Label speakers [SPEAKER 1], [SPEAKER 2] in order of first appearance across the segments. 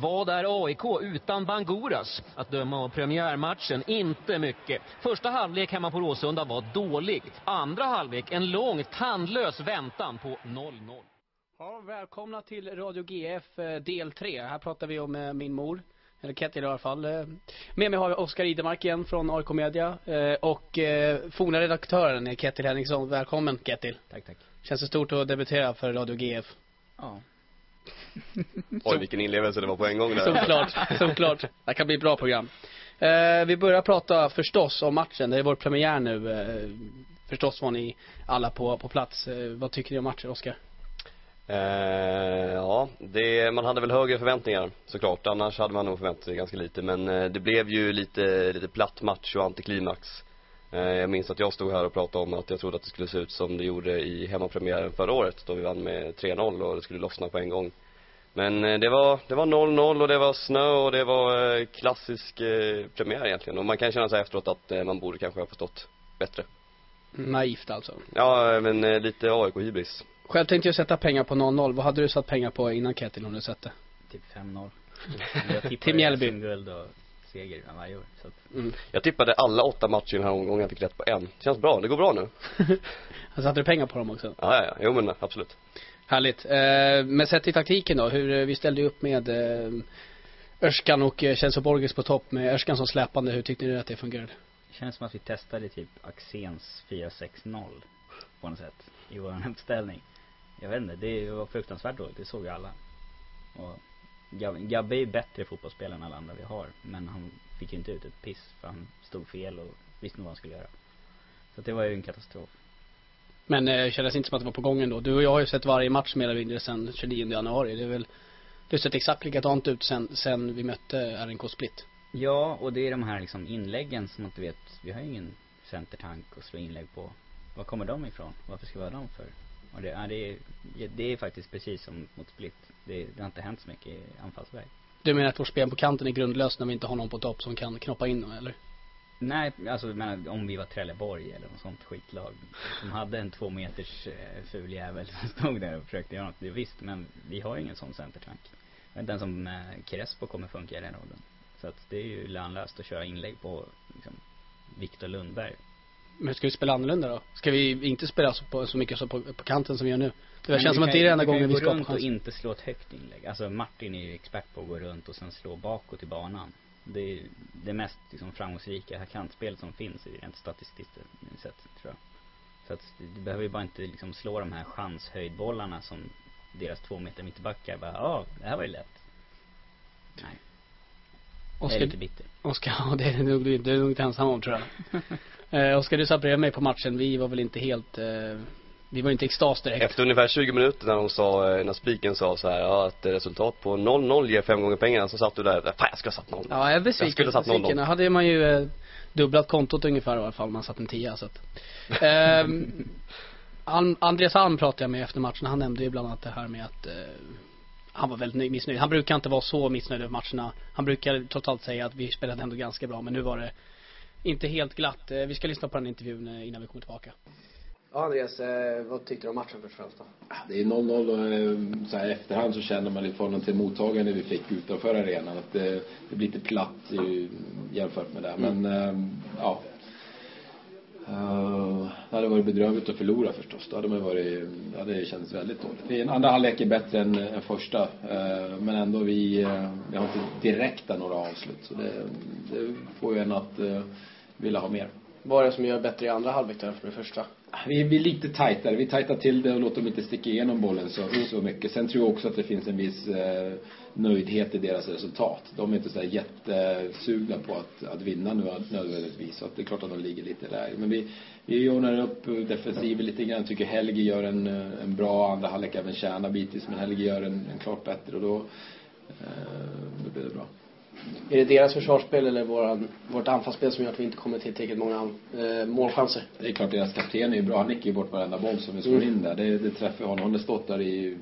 [SPEAKER 1] Vad är AIK utan Banguras? Att döma av premiärmatchen, inte mycket. Första halvlek hemma på Råsunda var dålig. Andra halvlek en lång, tandlös väntan på 0-0.
[SPEAKER 2] Ja, välkomna till Radio GF eh, del 3. Här pratar vi om eh, min mor, eller Kettil i alla fall. Eh, Med mig har jag Oskar Idemark igen från AIK Media och forna redaktören är Kettil Henriksson. Välkommen Kettil.
[SPEAKER 3] Tack, tack.
[SPEAKER 2] Känns det stort att debutera för Radio GF?
[SPEAKER 3] Ja.
[SPEAKER 4] Oj, vilken inlevelse det var på en gång där.
[SPEAKER 2] Såklart, såklart. Det kan bli ett bra program. Eh, vi börjar prata förstås om matchen. Det är vår premiär nu. Eh, förstås var ni alla på, på plats. Eh, vad tycker ni om matchen, Oskar?
[SPEAKER 4] Eh, ja, det, man hade väl högre förväntningar såklart. Annars hade man nog förväntat sig ganska lite. Men eh, det blev ju lite, lite platt match och antiklimax. Eh, jag minns att jag stod här och pratade om att jag trodde att det skulle se ut som det gjorde i hemmapremiären förra året då vi vann med 3-0 och det skulle lossna på en gång. Men eh, det var, det var 0-0 och det var snö och det var eh, klassisk premiär egentligen. Och man kan känna sig efteråt att man borde kanske ha förstått bättre.
[SPEAKER 2] Naivt alltså.
[SPEAKER 4] Ja, men lite AIK-hybris.
[SPEAKER 2] Själv tänkte jag sätta pengar på 0-0. Vad hade du satt pengar på innan Kettil om du sett det?
[SPEAKER 3] Typ 5-0. Jag tippar
[SPEAKER 2] Till Mjällby.
[SPEAKER 3] Seger varje år. Så att,
[SPEAKER 2] Mm.
[SPEAKER 4] Jag tippade alla åtta matcher i den här omgången, jag fick rätt på en. Känns bra, det går bra nu.
[SPEAKER 2] Satte du pengar på dem också?
[SPEAKER 4] Ja, ja, ja. jo men absolut.
[SPEAKER 2] Härligt. Eh, men sett i taktiken då, hur, eh, vi ställde ju upp med eh, Örskan och eh, Kjell Borges på topp med Örskan som släpande. Hur tyckte ni att det fungerade?
[SPEAKER 3] det känns som att vi testade typ Axéns 4-6-0 på något sätt i vår uppställning. Jag vet inte, det var fruktansvärt dåligt, det såg ju alla. Och Gabbe, är bättre fotbollsspelare än alla andra vi har. Men han fick ju inte ut ett piss för han stod fel och visste nog vad han skulle göra. Så att det var ju en katastrof.
[SPEAKER 2] Men eh, kändes inte som att det var på gången då. Du och jag har ju sett varje match mer eller mindre sedan 29 januari. Det är väl, det har sett exakt likadant ut sen, sen vi mötte RNK Split.
[SPEAKER 3] Ja, och det är de här liksom inläggen som man inte vet, vi har ju ingen centertank att slå inlägg på. Var kommer de ifrån? Varför ska vi ha dem för? Och det, ja, det, är, det är faktiskt precis som mot Split. Det, det har inte hänt så mycket i anfallsväg.
[SPEAKER 2] Du menar att vårt spel på kanten är grundlöst när vi inte har någon på topp som kan knoppa in dem, eller?
[SPEAKER 3] Nej, alltså jag menar, om vi var Trelleborg eller något sånt skitlag som hade en två meters eh, ful jävel som stod där och försökte göra något. Det visst, men vi har ingen sån centertank. Jag vet inte ens om eh, Crespo kommer funka i den rollen. Så att det är ju lönlöst att köra inlägg på liksom Viktor Lundberg.
[SPEAKER 2] Men ska vi spela annorlunda då? Ska vi inte spela så, på, så mycket så på, på kanten som vi gör nu? Det
[SPEAKER 3] Men
[SPEAKER 2] känns som att det är den enda gången vi
[SPEAKER 3] gå
[SPEAKER 2] ska
[SPEAKER 3] runt
[SPEAKER 2] på
[SPEAKER 3] och inte slå ett högt inlägg. Alltså Martin är ju expert på att gå runt och sen slå bakåt i banan. Det är det mest liksom framgångsrika kantspelet som finns i rent statistiskt sett, tror jag. Så att du behöver ju bara inte liksom slå de här chanshöjdbollarna som deras två meter mittbackar bara, ja, det här var ju lätt. Nej, jag är
[SPEAKER 2] Oskar,
[SPEAKER 3] lite bitter.
[SPEAKER 2] Oskar, ja det är nog du är nog inte ensam om tror jag. eh, Oskar, du satt bredvid mig på matchen. Vi var väl inte helt, eh, vi var inte i extas direkt.
[SPEAKER 4] Efter ungefär 20 minuter när de sa, eh, när spiken sa så här, ja att resultat på 0-0 ger fem gånger pengarna, så satt du där, fan jag skulle ha satt 0
[SPEAKER 2] Ja, jag är besviken.
[SPEAKER 4] Jag skulle ha satt
[SPEAKER 2] besviken.
[SPEAKER 4] 0-0.
[SPEAKER 2] hade man ju eh, dubblat kontot ungefär i alla fall man satt en tia så att. Alm, Andreas Alm pratade jag med efter matchen. Han nämnde ju bland annat det här med att eh, han var väldigt nöjd- missnöjd. Han brukar inte vara så missnöjd över matcherna. Han brukar trots allt säga att vi spelade ändå ganska bra men nu var det inte helt glatt. Eh, vi ska lyssna på den intervjun eh, innan vi kommer tillbaka. Ja Andreas, eh, vad tyckte du om matchen först och främst då?
[SPEAKER 5] Det är 0-0 och så här efterhand så känner man i förhållande till mottagande vi fick utanför arenan att det, det blir lite platt jämfört med det. Men eh, ja. Uh, det hade varit bedrövligt att förlora förstås. Då hade man varit, det hade känts väldigt dåligt. Andra halvlek är bättre än, än första. Uh, men ändå vi, uh, vi har inte direkta några avslut. Så det, det får ju en att uh, vilja ha mer.
[SPEAKER 2] Vad är det som gör bättre i andra halvlek då, för det första?
[SPEAKER 5] Vi vi är lite tajtare. Vi tajtar till det och låter dem inte sticka igenom bollen så, så mycket. Sen tror jag också att det finns en viss eh, nöjdhet i deras resultat. De är inte så jättesugna på att, att vinna nu nödvändigtvis. Så att det är klart att de ligger lite där. Men vi, vi ordnar upp defensiven lite grann. Tycker Helge gör en, en bra andra halvlek. Även Tjärna bitvis. Men Helge gör en, en klart bättre och då, eh, då blir det bra.
[SPEAKER 2] Är det deras försvarsspel eller våran, vårt anfallsspel som gör att vi inte kommer till tillräckligt många eh, målchanser?
[SPEAKER 5] Det är klart deras kapten är ju bra. Han nickar ju bort varenda boll som vi slår
[SPEAKER 2] Mm.
[SPEAKER 5] in där. Det, det träffar honom. Han har stått där i,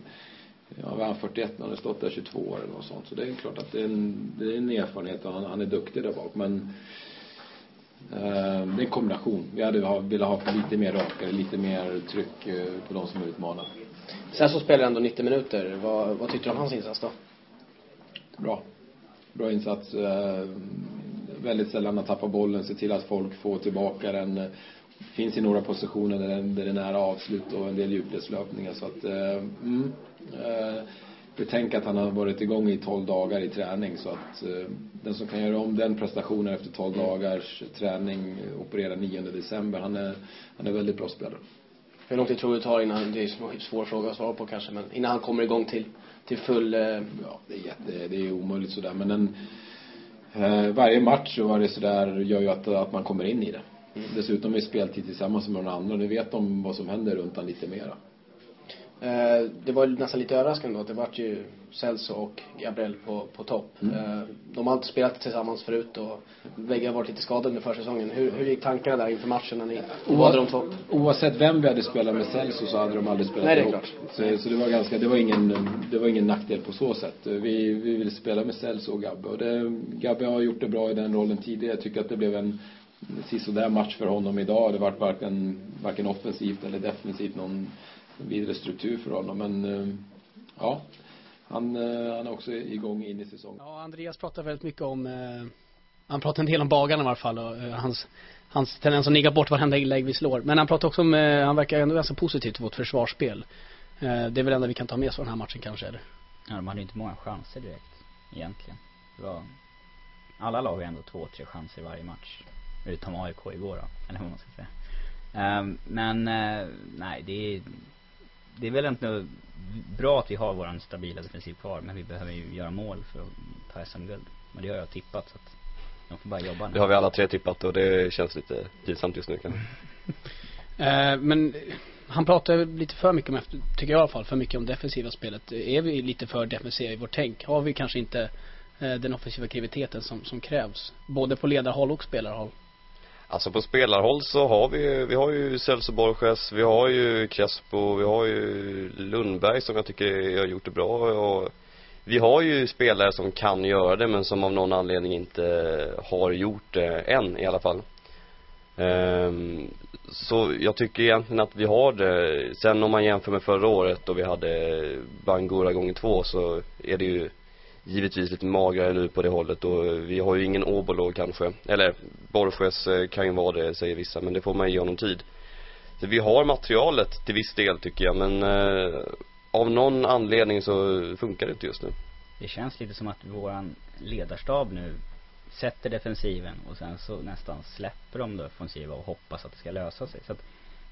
[SPEAKER 5] ja vad är han 41 Han har stått där 22 år eller något sånt. Så det är klart att det är en, det är en erfarenhet och han, han är duktig där bak. Men eh, det är en kombination. Vi hade ha, velat ha lite mer rakare, lite mer tryck eh, på de som utmanar.
[SPEAKER 2] Sen så spelar ändå 90 minuter. Vad, vad tyckte du om hans insats då?
[SPEAKER 5] bra. Bra insats. Eh, väldigt sällan att tappa bollen, se till att folk får tillbaka den. Finns i några positioner där den, där den är avslut och en del djupledslöpningar så att, eh, mm, eh, Betänk att han har varit igång i 12 dagar i träning så att eh, den som kan göra om den prestationen efter 12 dagars träning, opererar 9 december, han är, han är väldigt bra spelare.
[SPEAKER 2] Hur lång tid tror du det tar innan, det är en svår fråga att svara på kanske, men innan han kommer igång till, till full... Eh...
[SPEAKER 5] Ja, det är jätte, det är omöjligt sådär men en, eh, varje match och varje sådär gör ju att, att man kommer in i det. Mm. Dessutom är speltid tillsammans med några andra, nu vet de vad som händer runt han lite mera.
[SPEAKER 2] Eh, det var nästan lite överraskande då att det vart ju Celso och Gabriel på, på topp. Mm. Eh, de har inte spelat tillsammans förut och bägge har varit lite skadade under försäsongen. Hur, hur gick tankarna där inför matchen när ni valde de två?
[SPEAKER 5] Oavsett vem vi hade spelat med Celso så hade de aldrig spelat
[SPEAKER 2] Nej, det är klart.
[SPEAKER 5] Så, så det var ganska, det var ingen, det var ingen nackdel på så sätt. Vi, vi ville spela med Celso och Gabbe och det, Gabbe har gjort det bra i den rollen tidigare. Jag tycker att det blev en sisådär match för honom idag. Det vart varken, varken offensivt eller defensivt någon vidare struktur för honom. Men eh, ja, han, eh, han är också igång in i säsongen.
[SPEAKER 2] Ja, Andreas pratar väldigt mycket om, eh, han pratar en del om bagarna i alla fall och hans, hans tendens att nigga bort varenda inlägg vi slår. Men han pratar också om, han verkar ändå ganska positiv till vårt försvarsspel. det är väl det enda vi kan ta med oss från den här matchen kanske, eller?
[SPEAKER 3] Ja, de hade inte många chanser direkt, egentligen. Det var, alla lag har ändå två, tre chanser i varje match. Utom AIK igår då, eller hur man ska säga. Um, men, uh, nej det är det är väl inte bra att vi har våran stabila defensiv kvar men vi behöver ju göra mål för att ta SM-guld. Men det har jag tippat så att de får bara jobba nu.
[SPEAKER 4] Det har vi alla tre tippat och det känns lite pinsamt just nu kanske.
[SPEAKER 2] eh, men han pratar lite för mycket om, tycker jag i alla fall, för mycket om defensiva spelet. Är vi lite för defensiva i vårt tänk? Har vi kanske inte eh, den offensiva aktiviteten som, som krävs? Både på ledarhåll och spelarhåll?
[SPEAKER 4] Alltså på spelarhåll så har vi vi har ju Celso Borges, vi har ju Crespo, vi har ju Lundberg som jag tycker har gjort det bra och vi har ju spelare som kan göra det men som av någon anledning inte har gjort det än i alla fall. Um, så jag tycker egentligen att vi har det. Sen om man jämför med förra året då vi hade Bangura gånger två så är det ju givetvis lite magrare nu på det hållet och vi har ju ingen Åbolo kanske. Eller Borges eh, kan ju vara det säger vissa men det får man ge honom tid. Så vi har materialet till viss del tycker jag men eh, av någon anledning så funkar det inte just nu.
[SPEAKER 3] Det känns lite som att våran ledarstab nu sätter defensiven och sen så nästan släpper de det offensiva och hoppas att det ska lösa sig. Så att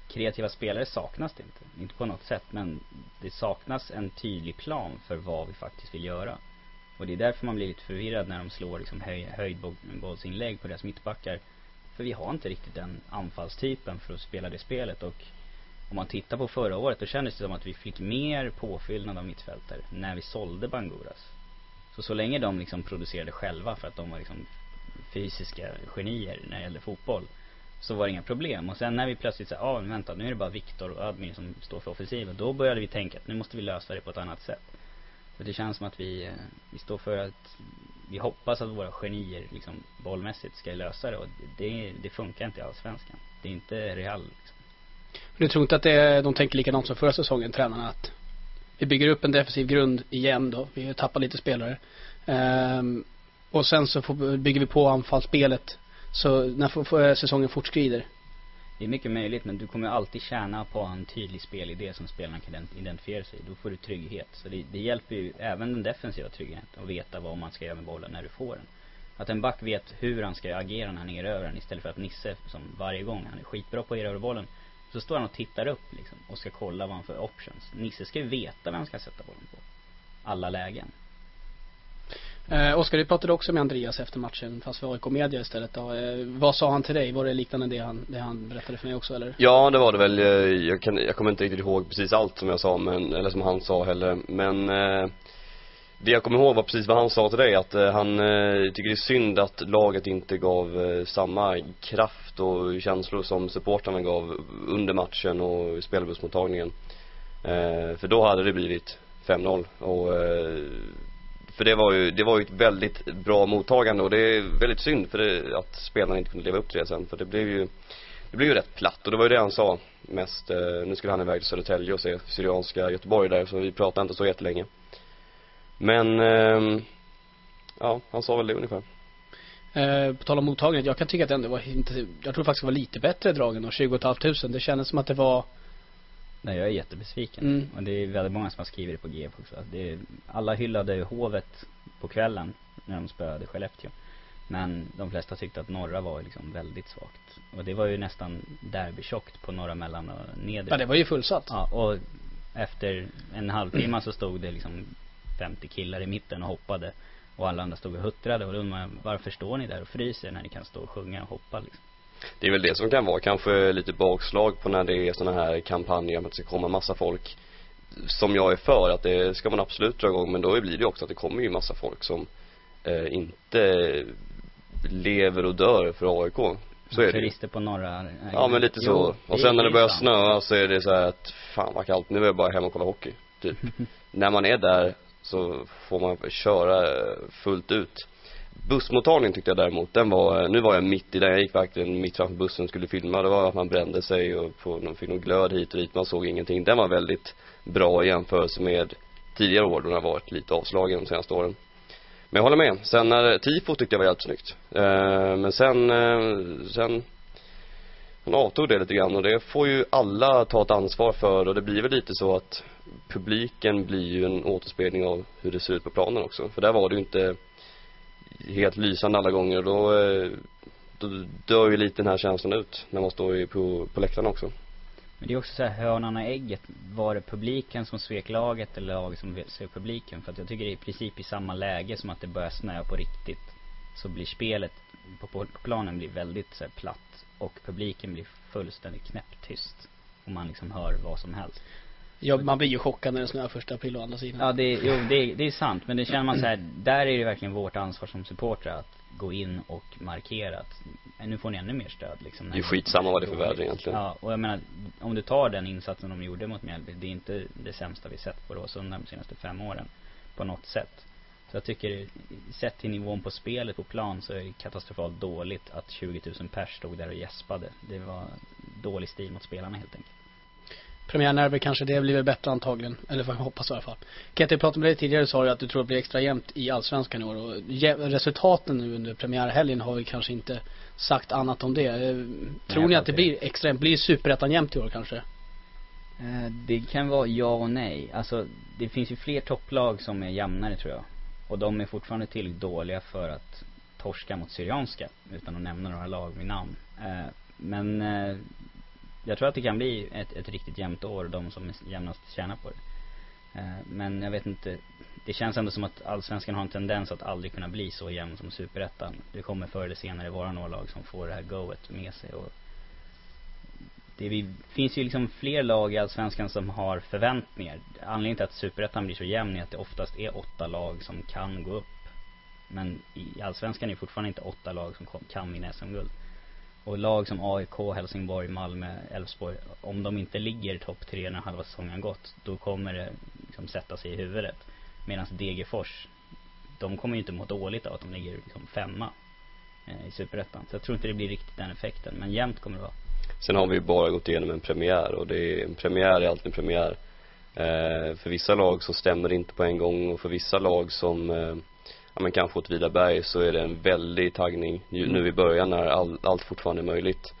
[SPEAKER 3] kreativa spelare saknas det inte. Inte på något sätt men det saknas en tydlig plan för vad vi faktiskt vill göra. Och det är därför man blir lite förvirrad när de slår liksom höj, höjdbollsinlägg på deras mittbackar. För vi har inte riktigt den anfallstypen för att spela det spelet och om man tittar på förra året då kändes det som att vi fick mer påfyllnad av mittfältare när vi sålde Banguras. Så så länge de liksom producerade själva för att de var liksom fysiska genier när det gällde fotboll så var det inga problem. Och sen när vi plötsligt sa, ja ah, vänta nu är det bara Viktor och Admin som står för offensiven. Då började vi tänka att nu måste vi lösa det på ett annat sätt. För det känns som att vi, eh, vi står för att vi hoppas att våra genier liksom bollmässigt ska lösa det och det, det funkar inte i allsvenskan. Det är inte Real liksom.
[SPEAKER 2] Du tror inte att det är, de tänker likadant som förra säsongen, tränarna, att vi bygger upp en defensiv grund igen då, vi tappar lite spelare. Ehm, och sen så får, bygger vi på anfallsspelet så när säsongen fortskrider
[SPEAKER 3] det är mycket möjligt men du kommer alltid tjäna på en tydlig spelidé som spelarna kan identifiera sig Då får du trygghet. Så det, det hjälper ju även den defensiva tryggheten att veta vad man ska göra med bollen när du får den. Att en back vet hur han ska agera när han erövrar den istället för att Nisse som varje gång, han är skitbra på att erövra bollen. Så står han och tittar upp liksom och ska kolla vad han får options. Nisse ska ju veta vem han ska sätta bollen på. Alla lägen.
[SPEAKER 2] Eh, Oskar, du pratade också med Andreas efter matchen, fast för AIK Media istället då. Eh, vad sa han till dig? Var det liknande det han, det han berättade för mig också eller?
[SPEAKER 4] Ja, det var det väl. Eh, jag, kan, jag kommer inte riktigt ihåg precis allt som jag sa, men, eller som han sa heller. Men eh, det jag kommer ihåg var precis vad han sa till dig, att eh, han eh, tycker det är synd att laget inte gav eh, samma kraft och känslor som supportrarna gav under matchen och spelbussmottagningen. Eh, för då hade det blivit 5-0 och eh, för det var ju, det var ju ett väldigt bra mottagande och det är väldigt synd för det, att spelarna inte kunde leva upp till det sen för det blev ju det blev ju rätt platt och det var ju det han sa mest, eh, nu skulle han iväg till Södertälje och se Syrianska Göteborg där så vi pratade inte så jättelänge Men eh, Ja, han sa väl det ungefär.
[SPEAKER 2] Eh, på tal om mottagandet, jag kan tycka att det ändå var inte, jag tror faktiskt det var lite bättre drag än 20 500. Det kändes som att det var
[SPEAKER 3] Nej jag är jättebesviken.
[SPEAKER 2] Mm.
[SPEAKER 3] Och det är väldigt många som har skrivit det på GF också. Det är, alla hyllade Hovet på kvällen när de spöade Skellefteå. Men de flesta tyckte att norra var liksom väldigt svagt. Och det var ju nästan derbytjockt på norra mellan och nedre.
[SPEAKER 2] Ja det var ju fullsatt.
[SPEAKER 3] Ja, och efter en halvtimme så stod det liksom 50 killar i mitten och hoppade. Och alla andra stod och huttrade och då undrar man, varför står ni där och fryser när ni kan stå och sjunga och hoppa liksom?
[SPEAKER 4] Det är väl det som kan vara kanske lite bakslag på när det är sådana här kampanjer om att det ska komma massa folk som jag är för att det ska man absolut dra igång men då blir det också att det kommer ju massa folk som eh, inte lever och dör för AIK. Så är det.
[SPEAKER 3] Turister på norra
[SPEAKER 4] Ja men lite så. Och sen när det börjar snöa så är det så här att fan vad kallt, nu är jag bara hem och kolla hockey. Typ. när man är där så får man köra fullt ut. Bussmottagningen tyckte jag däremot, den var, nu var jag mitt i den, jag gick verkligen mitt framför bussen och skulle filma. Det var att man brände sig och på, man fick någon glöd hit och dit, man såg ingenting. Den var väldigt bra i jämförelse med tidigare år då den har varit lite avslagen de senaste åren. Men jag håller med. Sen när, tifo tyckte jag var jävligt snyggt. Eh, men sen, eh, sen han avtog det lite grann och det får ju alla ta ett ansvar för och det blir väl lite så att publiken blir ju en återspegling av hur det ser ut på planen också. För där var det ju inte helt lysande alla gånger och då, eh, då dör ju lite den här känslan ut när man står på, på läktaren också.
[SPEAKER 3] Men det är också så här hönan och ägget. Var det publiken som svek laget eller laget som svek publiken? För att jag tycker det är i princip i samma läge som att det börjar snöa på riktigt. Så blir spelet på, på, på planen blir väldigt så här, platt. Och publiken blir fullständigt knäpptyst. Och man liksom hör vad som helst.
[SPEAKER 2] Ja, man blir ju chockad när det snöar första april å andra sidan.
[SPEAKER 3] Ja det, jo det, är- det är sant. Men det känner man så här, där är det verkligen vårt ansvar som supportrar att gå in och markera att "Nej, nu får ni ännu mer stöd liksom.
[SPEAKER 4] Det är skitsamma vad det är för väder egentligen.
[SPEAKER 3] Ja, och jag menar, om du tar den insatsen de gjorde mot Mjällby, det är inte det sämsta vi sett på Råsunda de senaste fem åren. På något sätt. Så jag tycker, sett till nivån på spelet på plan så är det katastrofalt dåligt att 20 000 pers stod där och gäspade. Det var dålig stil mot spelarna helt enkelt.
[SPEAKER 2] Premiärnerver kanske, det blir väl bättre antagligen. Eller vad jag hoppas i alla fall. Kent, jag pratade med dig tidigare sa du att du tror att det blir extra jämnt i Allsvenskan i år och resultaten nu under premiärhelgen har vi kanske inte sagt annat om det. Eh, Tror
[SPEAKER 3] jag
[SPEAKER 2] ni att det blir extra jämnt? Blir superettan jämnt i år kanske?
[SPEAKER 3] Eh, Det kan vara ja och nej. Alltså, det finns ju fler topplag som är jämnare tror jag. Och de är fortfarande tillräckligt dåliga för att torska mot Syrianska, utan att nämna några lag vid namn. Eh, Men jag tror att det kan bli ett, ett riktigt jämnt år, de som är jämnast tjänar på det. Eh, Men jag vet inte, det känns ändå som att allsvenskan har en tendens att aldrig kunna bli så jämn som superettan. Det kommer förr eller senare vara några lag som får det här goet med sig och det vi, finns ju liksom fler lag i Allsvenskan som har förväntningar. Anledningen till att Superettan blir så jämn är att det oftast är åtta lag som kan gå upp. Men i Allsvenskan är det fortfarande inte åtta lag som kan vinna SM-guld. Och lag som AIK, Helsingborg, Malmö, Elfsborg, om de inte ligger topp tre när halva säsongen gått, då kommer det liksom sätta sig i huvudet. Medan Degerfors, de kommer ju inte må dåligt av att de ligger liksom femma eh, i Superettan. Så jag tror inte det blir riktigt den effekten. Men jämnt kommer det vara.
[SPEAKER 4] Sen har vi ju bara gått igenom en premiär och det är, en premiär är alltid en premiär. Eh, för vissa lag så stämmer det inte på en gång och för vissa lag som, eh, ja men kanske Åtvidaberg så är det en väldig taggning nu i början när all, allt fortfarande är möjligt.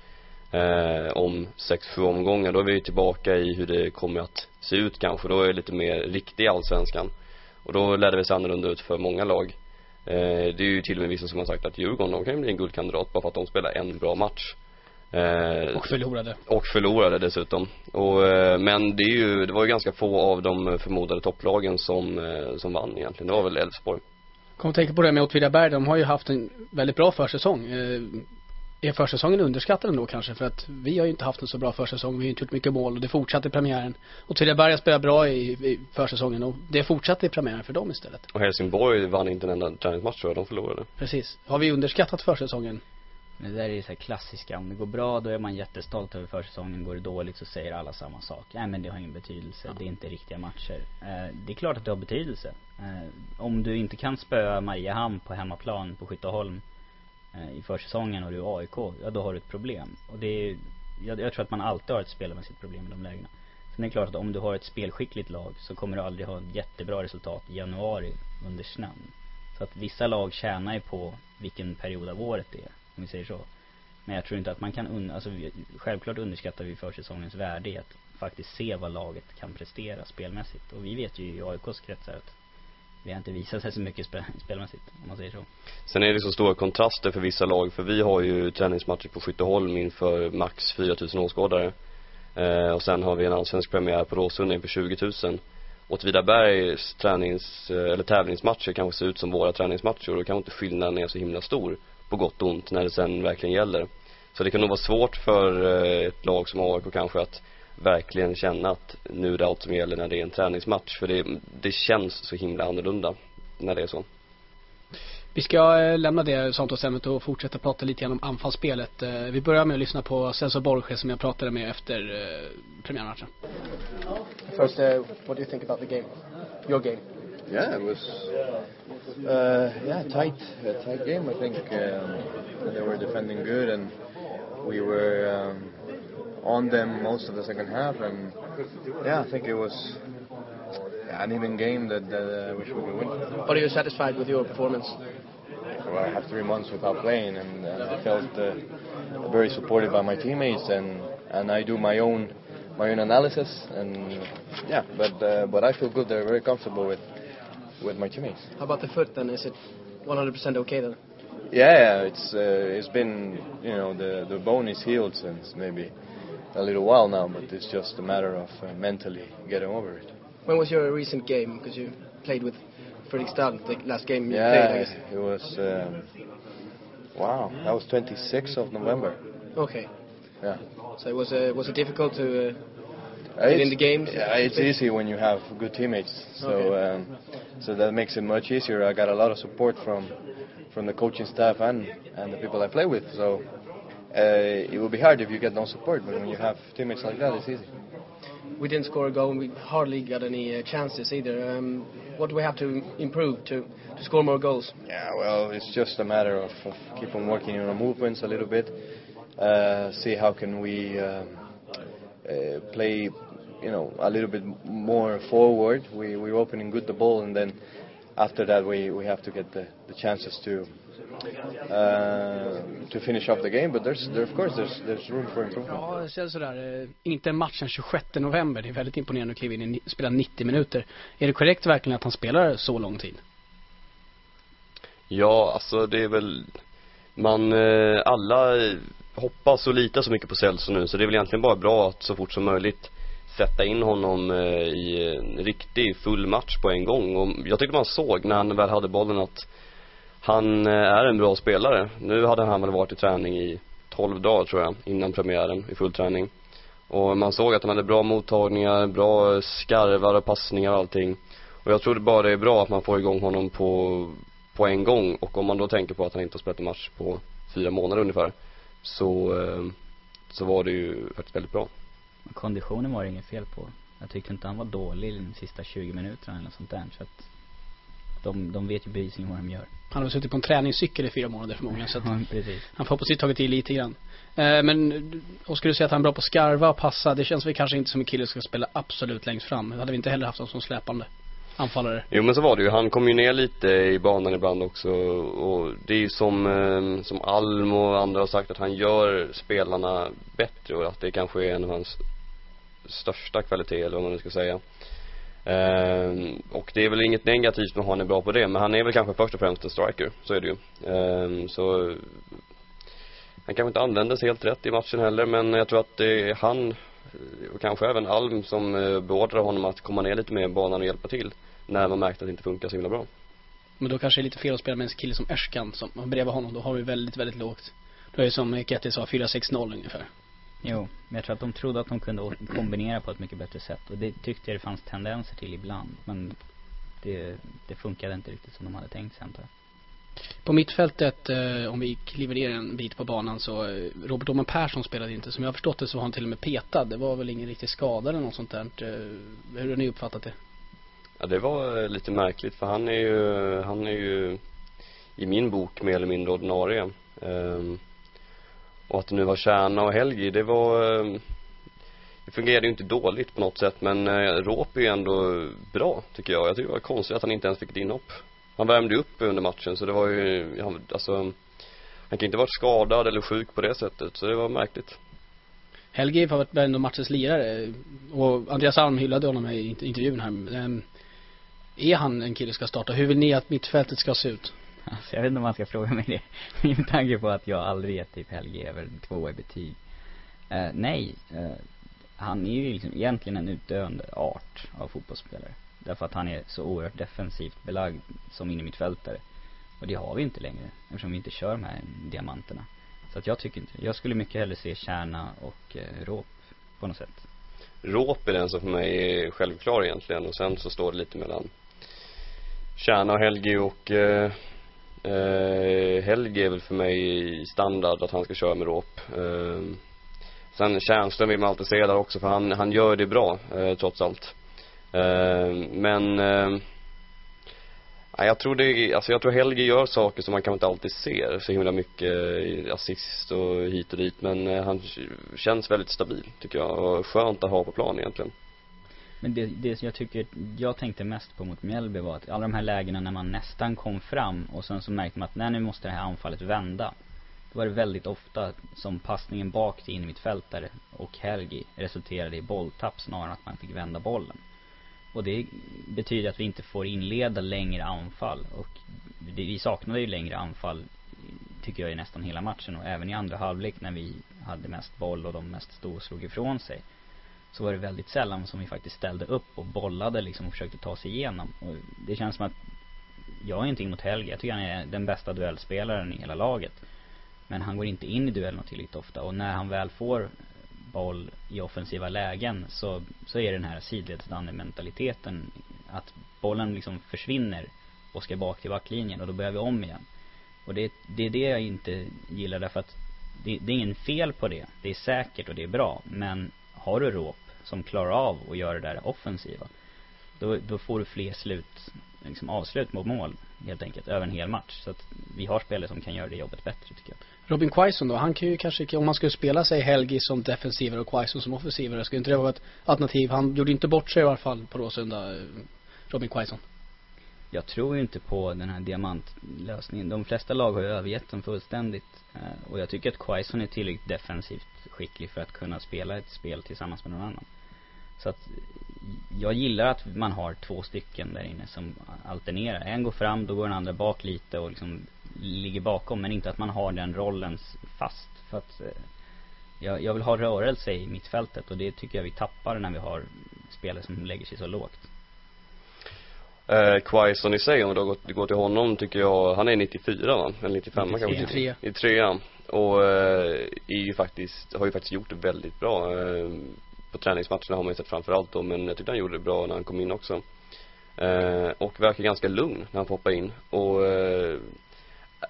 [SPEAKER 4] Eh, om sex, sju omgångar, då är vi ju tillbaka i hur det kommer att se ut kanske. Då är det lite mer riktig allsvenskan. Och då lär det väl se annorlunda ut för många lag. Eh, det är ju till och med vissa som har sagt att Djurgården, de kan ju bli en guldkandidat bara för att de spelar en bra match. Eh,
[SPEAKER 2] Och förlorade.
[SPEAKER 4] och förlorade dessutom. Och, eh, men det är ju, det var ju ganska få av de förmodade topplagen som, eh, som vann egentligen. Det var väl Elfsborg.
[SPEAKER 2] Kom att tänka på det med Åtvidaberg, de har ju haft en väldigt bra försäsong. Eh, Är försäsongen underskattad ändå kanske? För att vi har ju inte haft en så bra försäsong. Vi har ju inte gjort mycket mål och det fortsatte i premiären. Åtvidaberg spelat bra i, i försäsongen och det fortsatte i premiären för dem istället.
[SPEAKER 4] Och Helsingborg vann inte en enda träningsmatch tror jag, de förlorade.
[SPEAKER 2] Precis. Har vi underskattat försäsongen?
[SPEAKER 3] Det där är ju så här klassiska, om det går bra då är man jättestolt över försäsongen, går det dåligt så säger alla samma sak. Nej men det har ingen betydelse, det är inte riktiga matcher. Eh, det är klart att det har betydelse. Eh, om du inte kan spöa Mariehamn på hemmaplan på Skytteholm eh, i försäsongen och du är AIK, ja då har du ett problem. Och det är, jag, jag tror att man alltid har ett spelmässigt problem i de lägena. Sen är det klart att om du har ett spelskickligt lag så kommer du aldrig ha ett jättebra resultat i januari under snön. Så att vissa lag tjänar ju på vilken period av året det är, om vi säger så. Men jag tror inte att man kan, un alltså vi, självklart underskattar vi försäsongens värde i att faktiskt se vad laget kan prestera spelmässigt. Och vi vet ju i AIKs kretsar att vi har inte visat sig så mycket spe spelmässigt, om man säger så.
[SPEAKER 4] Sen är det så stora kontraster för vissa lag, för vi har ju träningsmatcher på Skytteholm inför max 4000 åskådare. Eh, och sen har vi en allsvensk premiär på Råsunda inför 20 000. Åtvidabergs tränings, eh, eller tävlingsmatcher kanske ser ut som våra träningsmatcher och då kanske inte skillnaden är så himla stor, på gott och ont, när det sen verkligen gäller. Så det kan nog vara svårt för eh, ett lag som AIK kanske att verkligen känna att nu är det allt som gäller när det är en träningsmatch. För det, det känns så himla annorlunda när det är så.
[SPEAKER 2] Vi ska eh, lämna det samtalsämnet och fortsätta prata lite grann om anfallsspelet. Eh, vi börjar med att lyssna på Celso Borges som jag pratade med efter premiärmatchen.
[SPEAKER 6] First, uh, what do you think about the game? Your game?
[SPEAKER 7] Yeah, it was uh, yeah tight, a tight game. I think um, they were defending good, and we were um, on them most of the second half. And yeah, I think it was an even game that, wish we could win.
[SPEAKER 6] But are you satisfied with your performance?
[SPEAKER 7] Well, I have three months without playing, and, and I felt uh, very supported by my teammates, and and I do my own my own analysis, and yeah, but uh, but I feel good. They're very comfortable with with my teammates.
[SPEAKER 6] How about the foot then? Is it 100% okay then?
[SPEAKER 7] Yeah, it's uh, it's been you know the the bone is healed since maybe a little while now, but it's just a matter of uh, mentally getting over it.
[SPEAKER 6] When was your recent game? Because you played with Fredrikstad the last game you
[SPEAKER 7] yeah,
[SPEAKER 6] played, I guess.
[SPEAKER 7] it was um, wow. That was 26th of November.
[SPEAKER 6] Okay.
[SPEAKER 7] Yeah.
[SPEAKER 6] So it was uh, was it difficult to uh, in the games?
[SPEAKER 7] Yeah, it's easy when you have good teammates. So
[SPEAKER 6] Okay.
[SPEAKER 7] um, so that makes it much easier. I got a lot of support from from the coaching staff and and the people I play with. So uh, it will be hard if you get no support, but when you have teammates like that, it's easy.
[SPEAKER 6] We didn't score a goal and we hardly got any uh, chances either. Um, what do we have to improve to, to score more goals?
[SPEAKER 7] Yeah, well, it's just a matter of, of keep on working on our movements a little bit. Uh, see how can we um, uh, play, you know, a little bit more forward. We we're opening good the ball, and then after that we, we have to get the, the chances to uh, to finish off the game. But there's there, of course there's there's room for improvement.
[SPEAKER 2] Ja, det känns sådär. eh, Inte en match den 26 november. Det är väldigt imponerande att kliva in ni- spela 90 minuter. Är det korrekt verkligen att han spelar så lång tid?
[SPEAKER 4] Ja, alltså det är väl, man, eh, alla hoppas och litar så mycket på Celso nu så det är väl egentligen bara bra att så fort som möjligt sätta in honom eh, i en riktig full match på en gång och jag tyckte man såg när han väl hade bollen att han eh, är en bra spelare. Nu hade han väl varit i träning i 12 dagar tror jag, innan premiären i full träning. Och man såg att han hade bra mottagningar, bra skarvar och passningar och allting. Och jag tror det bara det är bra att man får igång honom på, på en gång och om man då tänker på att han inte har spelat en match på fyra månader ungefär så, eh, så var det ju faktiskt väldigt bra.
[SPEAKER 3] Men konditionen var det inget fel på. Jag tyckte inte han var dålig i de sista 20 minuterna eller något sånt där. Så att de, de vet ju bevisligen vad de gör.
[SPEAKER 2] Han har suttit på en träningscykel i fyra månader förmodligen så att
[SPEAKER 3] Ja, precis.
[SPEAKER 2] han förhoppningsvis tagit i lite grann. Eh, men, och skulle du säga att han är bra på att skarva och passa, det känns väl kanske inte som en kille som ska spela absolut längst fram. Det hade vi inte heller haft honom som släpande anfallare.
[SPEAKER 4] Jo men så var det ju, han kom ju ner lite i banan ibland också och det är ju som, eh, som Alm och andra har sagt att han gör spelarna bättre och att det kanske är en av hans största kvaliteter eller vad man nu ska säga. Ehm, och det är väl inget negativt med att han är bra på det men han är väl kanske först och främst en striker, så är det ju. Ehm, så han kanske inte användes helt rätt i matchen heller men jag tror att det är han och kanske även Alm som eh, beordrar honom att komma ner lite mer i banan och hjälpa till när man märkte att det inte funkar så himla bra.
[SPEAKER 2] Men då kanske det är lite fel att spela med en kille som Erskan som bredvid honom, då har vi väldigt, väldigt lågt. Då är det som Ketty sa, 4-6-0 ungefär.
[SPEAKER 3] Jo, men jag tror att de trodde att de kunde kombinera på ett mycket bättre sätt. Och det tyckte jag det fanns tendenser till ibland. Men det, det funkade inte riktigt som de hade tänkt sig antar jag.
[SPEAKER 2] På mittfältet, eh, om vi kliver ner en bit på banan så, eh, Robert Åhman Persson spelade inte. Som jag har förstått det så var han till och med petad. Det var väl ingen riktig skada eller något sånt där. Eh, hur har ni uppfattat det?
[SPEAKER 4] Ja det var eh, lite märkligt för han är ju, han är ju i min bok mer eller mindre ordinarie. Ehm, och att det nu var Kärna och Helgi, det var ehm, det fungerade ju inte dåligt på något sätt men eh, Råp är ju ändå bra tycker jag. Jag tycker det var konstigt att han inte ens fick ett inhopp han värmde upp under matchen så det var ju, han, alltså han kan inte varit skadad eller sjuk på det sättet så det var märkligt.
[SPEAKER 2] Helge har varit ändå matchens lirare och Andreas Alm hyllade honom i intervjun här. Ehm, är han en kille som ska starta? Hur vill ni att mittfältet ska se ut?
[SPEAKER 3] Alltså jag vet inte om man ska fråga mig det. Med tanke på att jag aldrig gett typ Helge över två i betyg. Uh, nej, uh, han är ju liksom egentligen en utdöende art av fotbollsspelare. Därför att han är så oerhört defensivt belagd som innermittfältare. Och det har vi inte längre eftersom vi inte kör de här diamanterna. Så att jag tycker inte, jag skulle mycket hellre se Kärna och eh, Råp på något sätt.
[SPEAKER 4] Råp är den som för mig är självklar egentligen och sen så står det lite mellan Kärna och Helge och eh, eh, Helge är väl för mig standard att han ska köra med Råp. Eh, sen Tjärnström vill man alltid se där också för han, han gör det bra eh, trots allt. Eh, men eh, jag tror det, alltså jag tror Helge gör saker som man kanske inte alltid ser så himla mycket assist och hit och dit men eh, han känns väldigt stabil tycker jag och skönt att ha på plan egentligen.
[SPEAKER 3] Men det, det som jag tycker, jag tänkte mest på mot Mjällby var att alla de här lägena när man nästan kom fram och sen så märkte man att nej nu måste det här anfallet vända. Då var det väldigt ofta som passningen bak till innermittfältare och Helgi resulterade i bolltapp snarare än att man fick vända bollen. Och det betyder att vi inte får inleda längre anfall. Och det, vi saknade ju längre anfall tycker jag i nästan hela matchen. Och även i andra halvlek när vi hade mest boll och de mest stod och slog ifrån sig så var det väldigt sällan som vi faktiskt ställde upp och bollade liksom och försökte ta sig igenom. Och det känns som att jag har ingenting mot Helge, jag tycker han är den bästa duellspelaren i hela laget. Men han går inte in i duellerna tillräckligt ofta. Och när han väl får boll i offensiva lägen så, så är det den här sidledsdanne-mentaliteten att bollen liksom försvinner och ska bak till backlinjen och då börjar vi om igen. Och det, det är det jag inte gillar därför att det, det är ingen fel på det. Det är säkert och det är bra. Men har du råp som klarar av att göra det där offensiva då, då får du fler slut, liksom avslut mot mål helt enkelt över en hel match. Så att vi har spelare som kan göra det jobbet bättre tycker jag.
[SPEAKER 2] Robin Quaison då, han kan ju kanske, om man skulle spela sig Helgi som defensivare och Quaison som offensivare, skulle inte det vara ett alternativ? Han gjorde inte bort sig i alla fall på Råsunda, Robin Quaison.
[SPEAKER 3] Jag tror ju inte på den här diamantlösningen. De flesta lag har ju övergett den fullständigt. Eh, och jag tycker att Quaison är tillräckligt defensivt skicklig för att kunna spela ett spel tillsammans med någon annan. Så att jag gillar att man har två stycken där inne som alternerar. En går fram, då går den andra bak lite och liksom ligger bakom. Men inte att man har den rollen fast. För att eh, jag, jag vill ha rörelse i mittfältet och det tycker jag vi tappar när vi har spelare som lägger sig så lågt.
[SPEAKER 4] Eh, Quaison i sig, om vi då går, går till honom, tycker jag, han är 94 va? Eller 95
[SPEAKER 2] 93.
[SPEAKER 4] kanske?
[SPEAKER 2] 93.
[SPEAKER 4] 93 och eh, är ju faktiskt, har ju faktiskt gjort det väldigt bra. Eh, på träningsmatcherna har man ju sett framförallt då, men jag tyckte han gjorde det bra när han kom in också. Eh, och verkar ganska lugn när han får hoppa in. Och eh,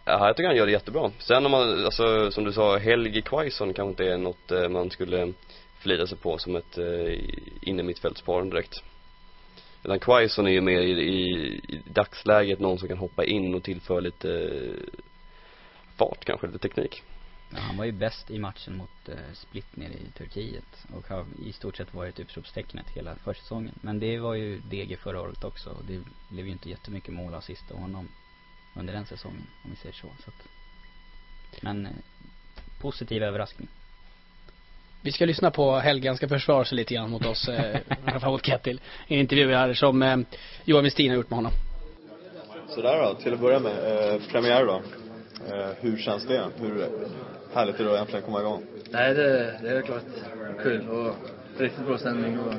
[SPEAKER 4] jag tycker han gör det jättebra. Sen om man, alltså som du sa, Helge Quaison kanske inte är något eh, man skulle förlita sig på som ett eh, innermittfältspar direkt. Utan Quaison är ju mer i, i, i dagsläget någon som kan hoppa in och tillföra lite eh, fart kanske, lite teknik.
[SPEAKER 3] Ja, han var ju bäst i matchen mot eh, Split nere i Turkiet och har i stort sett varit utropstecknet hela försäsongen. Men det var ju DG förra året också och det blev ju inte jättemycket mål och assist av honom under den säsongen om vi säger så. så att, men eh, positiv överraskning.
[SPEAKER 2] Vi ska lyssna på Helge, han ska försvara sig lite grann mot oss, eh, mot Kettil. I en intervju här som eh, Johan Westin har gjort med honom.
[SPEAKER 8] Sådär då, till att börja med, eh, premiär då. Eh, hur känns det? Hur härligt att äntligen komma igång?
[SPEAKER 9] Nej, det, det är klart kul och riktigt bra stämning och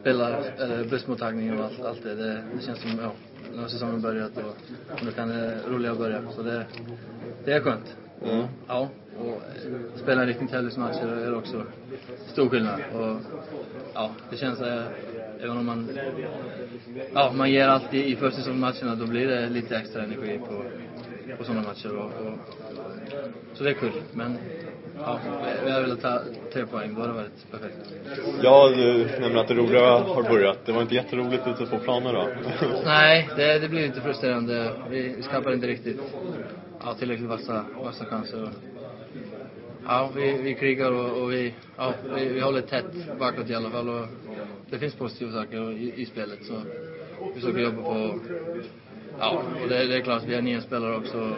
[SPEAKER 9] spela, eller bussmottagning och allt, allt det. det. Det känns som, ja, nu har säsongen börjat och, och nu kan det roliga börja. Så det, det är skönt.
[SPEAKER 8] Mm.
[SPEAKER 9] Ja, och spela en riktig tävlingsmatch är också stor skillnad. Och ja, det känns, eh, även om man, ja, man ger allt i, i försäsongsmatcherna, då blir det lite extra energi på, på sådana matcher. Och, och, så det är kul. Men ja, vi hade velat ta tre poäng, då hade det varit perfekt.
[SPEAKER 8] Ja, du nämnde att det roliga har börjat. Det var inte jätteroligt ute på planen då?
[SPEAKER 9] Nej, det, det blir lite frustrerande. Vi, vi skapar inte riktigt ja, tillräckligt vassa, vassa chanser. Ja, vi, vi krigar och, och vi, ja, vi, vi håller tätt bakåt i alla fall. Och det finns positiva saker i, i spelet. Så vi försöker jobba på ja, och det, det är klart, vi har nya spelare också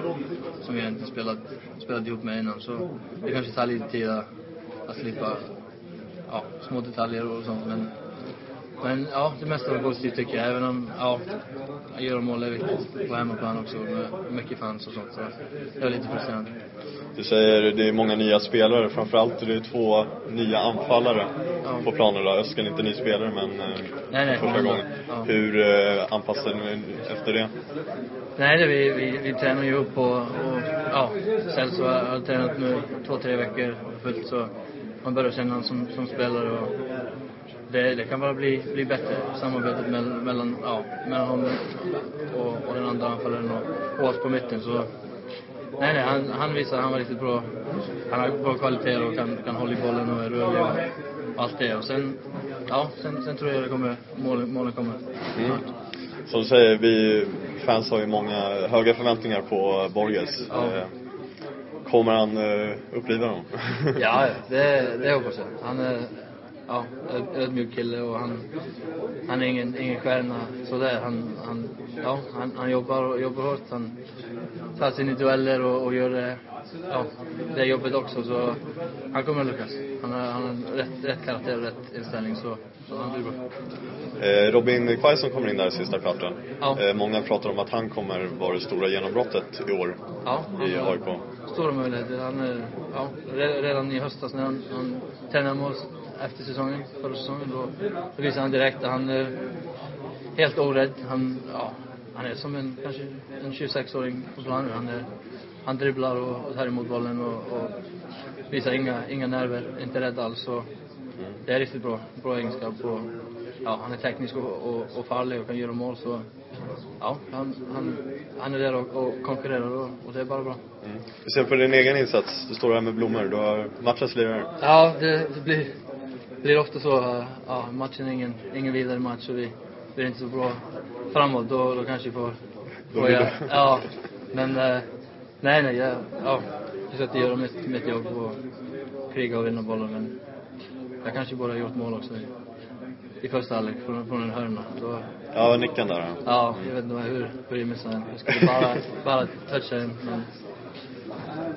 [SPEAKER 9] som vi inte spelat, spelat ihop med innan. Så det kanske tar lite tid att, att slippa ja, små detaljer och sånt. Men, men ja, det mesta var positivt tycker jag. Även om, ja, att göra mål är viktigt på hemmaplan också med mycket fans och sånt. Så det är lite frustrerande.
[SPEAKER 8] Du säger det är många nya spelare, framförallt är det två nya anfallare
[SPEAKER 9] Ja.
[SPEAKER 8] på planen idag. Öskan är inte ny spelare men eh,
[SPEAKER 9] Nej, nej.
[SPEAKER 8] första gången.
[SPEAKER 9] Ja.
[SPEAKER 8] Hur eh, anpassar ni efter det?
[SPEAKER 9] Nej, det, vi, vi, vi tränar ju upp och, och ja, Celso har har tränat nu två, tre veckor fullt så man börjar känna honom som, som spelare och det, det kan bara bli, bli bättre, samarbetet mellan, mellan, ja, mellan honom och, och den andra anfallaren och, och oss på mitten så Nej, nej, han, han visar han var riktigt bra. Han har bra kvaliteter och kan, kan hålla i bollen och är rörlig och allt det. Och sen, ja, sen, sen tror jag det kommer, målen, målen kommer snart.
[SPEAKER 8] Som du säger, vi fans har ju många höga förväntningar på Borges.
[SPEAKER 9] Ja.
[SPEAKER 8] Eh, Kommer han eh, uppliva dem?
[SPEAKER 9] Ja, det, det hoppas jag. Han är ja, ödmjuk kille och han, han är ingen, ingen stjärna sådär. Han, han, ja, han, han jobbar, jobbar hårt. Han tar sig in i dueller och, och gör det, ja, det jobbet också. Så han kommer att lyckas. Han har, han har rätt, rätt karaktär och rätt inställning så, så han blir bra.
[SPEAKER 8] Eh, Robin Quaison kommer in där i sista kvarten.
[SPEAKER 9] Ja.
[SPEAKER 8] Eh, många pratar om att han kommer vara det stora genombrottet i år
[SPEAKER 9] Ja,
[SPEAKER 8] i AIK.
[SPEAKER 9] Stora möjligheter. Han är, ja, re- redan i höstas när han, han tränade med oss efter säsongen, förra säsongen, då, då visade han direkt att han är helt orädd. Han, ja, han är som en, kanske en 26-åring på planen. Han, är, han dribblar och tar emot bollen och, och visar inga, inga nerver, inte rädd alls. Så det är riktigt bra, bra egenskap. Och, ja, han är teknisk och, och, och farlig och kan göra mål. Så ja, han, han, han är där och, och konkurrerar och, och det är bara bra.
[SPEAKER 8] Mm. Ser du på din egen insats? Du står här med blommor. Du har matchens lirare.
[SPEAKER 9] Ja, det, det blir, blir ofta så. Ja, matchen är ingen, ingen vidare match och vi blir inte så bra framåt. Då, då kanske vi får... Får jag, ja, men eh, nej, nej. Jag ja, försöker göra mitt, mitt jobb och kriga och vinna bollen. Men jag kanske borde ha gjort mål också i, i första halvlek från, från en hörna. Då,
[SPEAKER 8] Ja, nicken där. ja.
[SPEAKER 9] ja, jag vet inte hur, hur jag missade den. Jag skulle bara, bara toucha den, men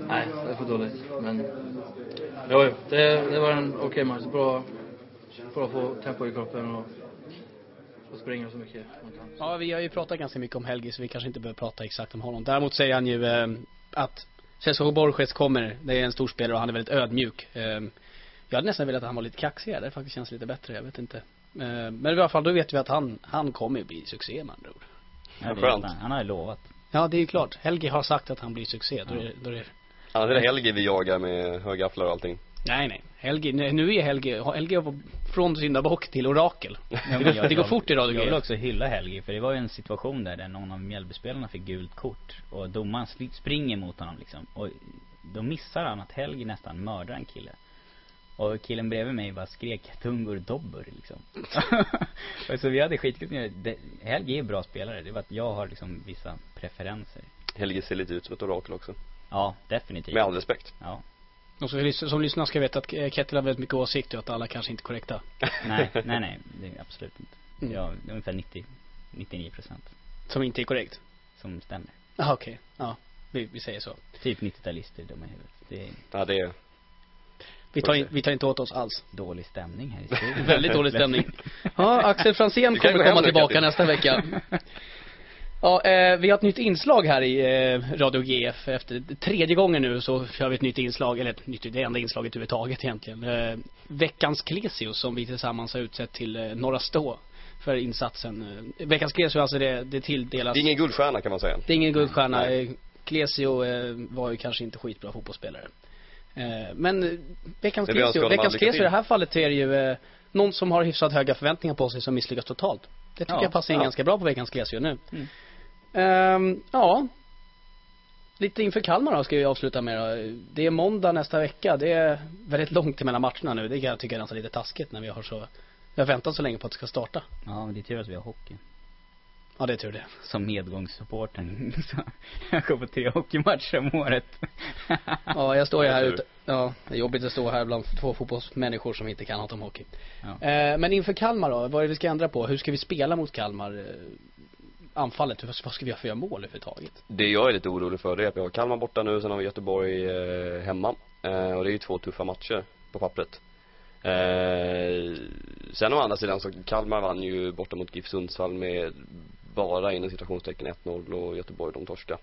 [SPEAKER 9] nej, det är för dåligt. Men jo, jo, det, det var en okej match. Bra, bra att få tempo i kroppen och, och springa så mycket man kan.
[SPEAKER 2] Ja, vi har ju pratat ganska mycket om Helgi så vi kanske inte behöver prata exakt om honom. Däremot säger han ju eh, att Cesar Borges kommer, det är en stor spelare och han är väldigt ödmjuk. Eh, jag hade nästan velat att han var lite kaxigare, det faktiskt känns lite bättre, jag vet inte. Eh, men i alla fall, då vet vi att han, han kommer bli succé med andra ord.
[SPEAKER 3] Ja, det,
[SPEAKER 4] Skönt.
[SPEAKER 3] han, han har ju lovat.
[SPEAKER 2] Ja, det är ju klart. Helgi har sagt att han blir succé, då är då är det
[SPEAKER 4] är det Helgi vi jagar med högafflar och allting.
[SPEAKER 2] Nej, nej. Helgi, nej, nu är Helgi, Helgi har från syndabock till orakel.
[SPEAKER 3] Ja,
[SPEAKER 2] det, går, fort i Radio
[SPEAKER 3] Jag vill också hylla Helgi, för det var ju en situation där, där någon av Mjällbyspelarna fick gult kort och domaren springer mot honom liksom och då missar han att Helgi nästan mördar en kille. Och killen bredvid mig bara skrek Tungur Dobbur liksom. och så vi hade skitkul. Helgi är bra spelare, det var att jag har liksom vissa preferenser.
[SPEAKER 4] Helgi ser lite ut som ett orakel också.
[SPEAKER 3] Ja, definitivt.
[SPEAKER 4] Med all respekt.
[SPEAKER 3] Ja.
[SPEAKER 2] Och så som lyssnar ska veta att Kettil har väldigt mycket åsikter och att alla kanske inte är korrekta.
[SPEAKER 3] Nej, nej, nej, det är absolut inte.
[SPEAKER 2] Mm.
[SPEAKER 3] Ja, det är ungefär 90, 99 procent
[SPEAKER 2] Som inte är korrekt.
[SPEAKER 3] som stämmer.
[SPEAKER 2] Ah, okej. Ja. Vi, vi säger så.
[SPEAKER 3] Typ 90-talister dumma i huvudet. Det är
[SPEAKER 4] Ja, det är
[SPEAKER 2] Vi tar, in, vi tar inte åt oss alls.
[SPEAKER 3] dålig stämning här i studion.
[SPEAKER 2] Väldigt dålig stämning. Ja, Axel Franzén kommer komma tillbaka nästa vecka. Ja, eh, vi har ett nytt inslag här i eh, Radio GF. Efter tredje gången nu så kör vi ett nytt inslag, eller ett nytt, det enda inslaget överhuvudtaget egentligen. Eh, veckans Klesius som vi tillsammans har utsett till eh, Norra Stå för insatsen. Eh, veckans Klesius alltså det, det tilldelas
[SPEAKER 4] Det är ingen guldstjärna kan man säga.
[SPEAKER 2] det är ingen guldstjärna.
[SPEAKER 4] Nej.
[SPEAKER 2] Eh, Klesio eh, var ju kanske inte skitbra fotbollsspelare. Eh, men veckans Klesio, veckans Klesio i det här fallet är det ju eh, någon som har hyfsat höga förväntningar på sig som misslyckas totalt. Det tycker
[SPEAKER 3] Ja,
[SPEAKER 2] jag passar in
[SPEAKER 4] ja.
[SPEAKER 2] ganska bra på veckans Klesio nu.
[SPEAKER 3] Mm.
[SPEAKER 2] Ehm, ja. Lite inför Kalmar då ska vi avsluta med då. Det är måndag nästa vecka. Det är väldigt långt till mellan matcherna nu. Det kan jag tycka är nästan lite taskigt när vi har så vi har väntat så länge på att det ska starta.
[SPEAKER 3] Ja, men det är tur att vi har hockey.
[SPEAKER 2] Ja, det är tur det.
[SPEAKER 3] Som medgångssupporten. Jag går på tre hockeymatcher om året.
[SPEAKER 2] Ja, jag står ju här ute. Ja, det är jobbigt att stå här bland två fotbollsmänniskor som inte kan något om hockey.
[SPEAKER 3] Ja.
[SPEAKER 2] Eh, men inför Kalmar då, vad är det vi ska ändra på? Hur ska vi spela mot Kalmar? Anfallet, typ, vad ska vi göra för att göra mål överhuvudtaget?
[SPEAKER 4] Det jag är lite orolig för det är att vi har Kalmar borta nu, sen har vi Göteborg eh, hemma. Eh, och det är ju två tuffa matcher på pappret. Eh, sen å andra sidan så Kalmar vann ju borta mot GIF Sundsvall med bara inom citationstecken 1-0 och Göteborg de torska.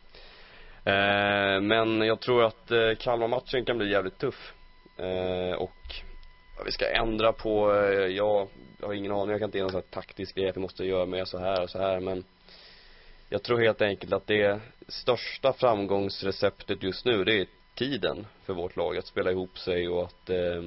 [SPEAKER 4] Eh, men jag tror att eh, Kalmar-matchen kan bli jävligt tuff. Eh, och vi ska ändra på, eh, jag, jag har ingen aning, jag kan inte ge någon sån här taktisk grej att vi måste göra mer så här och så här men jag tror helt enkelt att det största framgångsreceptet just nu det är tiden för vårt lag att spela ihop sig och att eh,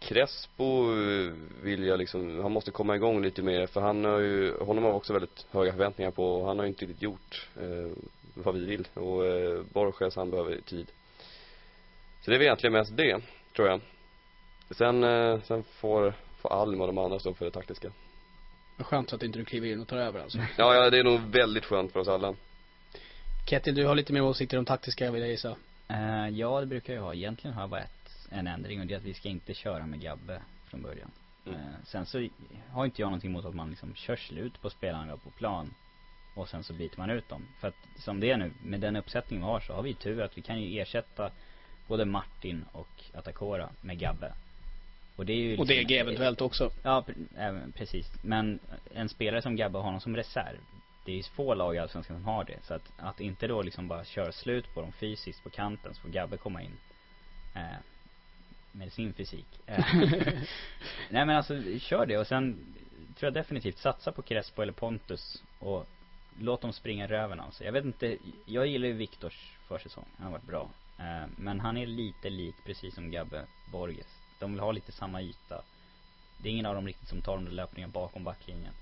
[SPEAKER 4] Crespo eh, vill jag liksom, han måste komma igång lite mer för han har ju, honom har vi också väldigt höga förväntningar på och han har ju inte riktigt gjort eh, vad vi vill och eh, Borges han behöver tid. Så det är väl egentligen mest det, tror jag. Sen, eh, sen får, får Alm och de andra stå för det taktiska.
[SPEAKER 2] Skönt att inte du kliver in och tar över alltså.
[SPEAKER 4] Ja, ja, det är nog väldigt skönt för oss alla.
[SPEAKER 2] Ketil, du har lite mer åsikter om taktiska vill jag gissa.
[SPEAKER 3] Eh, ja, det brukar jag ha. Egentligen har jag bara ett, en ändring och det är att vi ska inte köra med Gabbe från början.
[SPEAKER 4] Mm.
[SPEAKER 3] Eh, sen så har inte jag någonting emot att man liksom kör slut på spelarna på plan och sen så byter man ut dem. För att som det är nu, med den uppsättning vi har så har vi tur att vi kan ju ersätta både Martin och Atakora med Gabbe. Och det är ju
[SPEAKER 2] Och
[SPEAKER 3] liksom-
[SPEAKER 2] DG eventuellt också.
[SPEAKER 3] Ja, även, precis. Men en spelare som Gabbe har honom som reserv. Det är ju få lag i Allsvenskan som har det. Så att, att inte då liksom bara köra slut på dem fysiskt på kanten så får Gabbe komma in. Eh, med sin fysik. Eh, Nej men alltså, kör det och sen tror jag definitivt satsa på Crespo eller Pontus och låt dem springa röven av sig. Jag vet inte, jag gillar ju Viktors försäsong. Han har varit bra. Eh, men han är lite lik, precis som Gabbe Borges. De vill ha lite samma yta. Det är ingen av dem riktigt som tar de där löpningarna bakom backlinjen.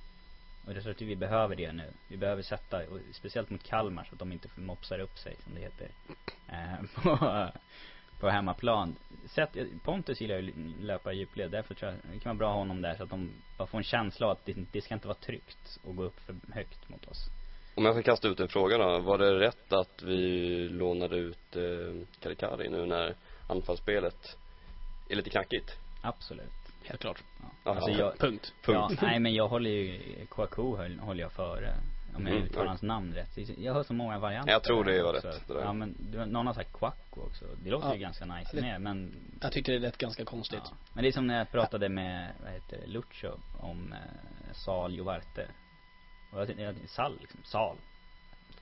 [SPEAKER 3] Och jag tror att vi behöver det nu. Vi behöver sätta, och speciellt mot Kalmar så att de inte mopsar upp sig som det heter. Eh, på, på hemmaplan. Sätt, Pontus gillar ju att löpa i djupled. Därför tror jag det kan vara bra att ha honom där så att de bara får en känsla av att det, det ska inte vara tryggt och gå upp för högt mot oss.
[SPEAKER 4] Om jag får kasta ut en fråga då. Var det rätt att vi lånade ut eh, Karikari nu när anfallsspelet är lite knackigt?
[SPEAKER 3] Absolut.
[SPEAKER 2] Helt klart.
[SPEAKER 4] Ja,
[SPEAKER 3] Alltså
[SPEAKER 4] ja.
[SPEAKER 3] jag,
[SPEAKER 2] Punkt.
[SPEAKER 3] Ja, nej men jag håller ju, Kouakou håller jag före. Om jag
[SPEAKER 4] Mm,
[SPEAKER 3] uttalar hans namn rätt. Jag hör så många varianter.
[SPEAKER 4] Jag tror det var
[SPEAKER 3] också.
[SPEAKER 4] rätt, det där.
[SPEAKER 3] Ja men, någon har sagt Kouakou också. Det låter
[SPEAKER 2] Ja.
[SPEAKER 3] ju ganska nice
[SPEAKER 2] Det-
[SPEAKER 3] med men
[SPEAKER 2] Jag tycker det lät ganska konstigt.
[SPEAKER 3] Ja. Men det är som när jag pratade med, vad heter Lucho om eh, Sal Jovarte. Och jag tänkte, Sal liksom, Sal.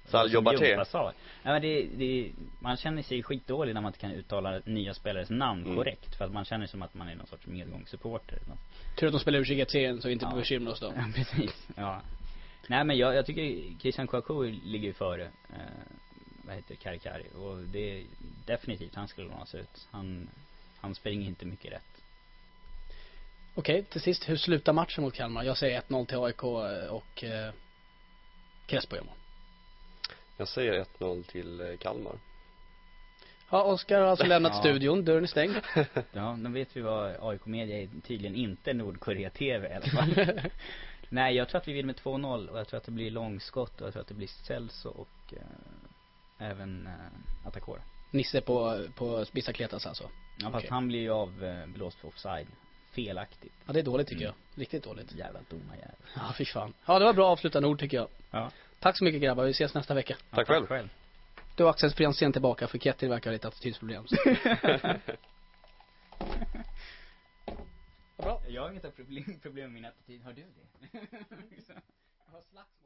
[SPEAKER 4] Sal
[SPEAKER 3] Som
[SPEAKER 4] Jobarte.
[SPEAKER 3] Jompa sa. Ja men det, det, man känner sig skitdålig när man inte kan uttala nya spelares namn
[SPEAKER 4] Mm.
[SPEAKER 3] korrekt. För att man känner som att man är någon sorts medgångssupporter.
[SPEAKER 2] Tur att de spelar ur 21 så vi inte
[SPEAKER 3] Ja.
[SPEAKER 2] bekymrar oss då.
[SPEAKER 3] Ja, precis. Ja. Nej men jag, jag tycker Christian Kouakou ligger ju före, eh, vad heter det, Karikari. Och det är definitivt, han skulle lånas ut. Han, han springer inte mycket rätt.
[SPEAKER 2] Okej, till sist, hur slutar matchen mot Kalmar? Jag säger 1-0 till AIK och eh, Crespo gör mål.
[SPEAKER 4] Jag säger 1-0 till eh, Kalmar.
[SPEAKER 2] Ja, Oskar har alltså lämnat
[SPEAKER 3] Ja.
[SPEAKER 2] studion, dörren är stängd.
[SPEAKER 3] Ja, då vet vi vad AIK Media är tydligen inte Nordkorea TV i alla fall. Nej, jag tror att vi vinner med 2-0 och jag tror att det blir långskott och jag tror att det blir Celso och eh, även eh, Atakora.
[SPEAKER 2] Nisse på, på Bicicletas alltså.
[SPEAKER 3] Ja, fast
[SPEAKER 2] Okej.
[SPEAKER 3] han blir ju avblåst för offside. Felaktigt.
[SPEAKER 2] Ja, det är dåligt tycker
[SPEAKER 3] Mm.
[SPEAKER 2] jag. Riktigt dåligt.
[SPEAKER 3] Jävla domarjävel.
[SPEAKER 2] Ja, fy fan. Ja, det var bra avslutande ord tycker jag.
[SPEAKER 3] Ja.
[SPEAKER 2] Tack så mycket grabbar, vi ses nästa vecka.
[SPEAKER 3] Ja,
[SPEAKER 4] Tack själv.
[SPEAKER 3] själv.
[SPEAKER 2] Du och Axel Sprensén tillbaka för Kettil verkar ha lite attitydsproblem. Bra.
[SPEAKER 3] Jag har inget problem, problem med min attityd, har du det?
[SPEAKER 2] Jag har slagsmål.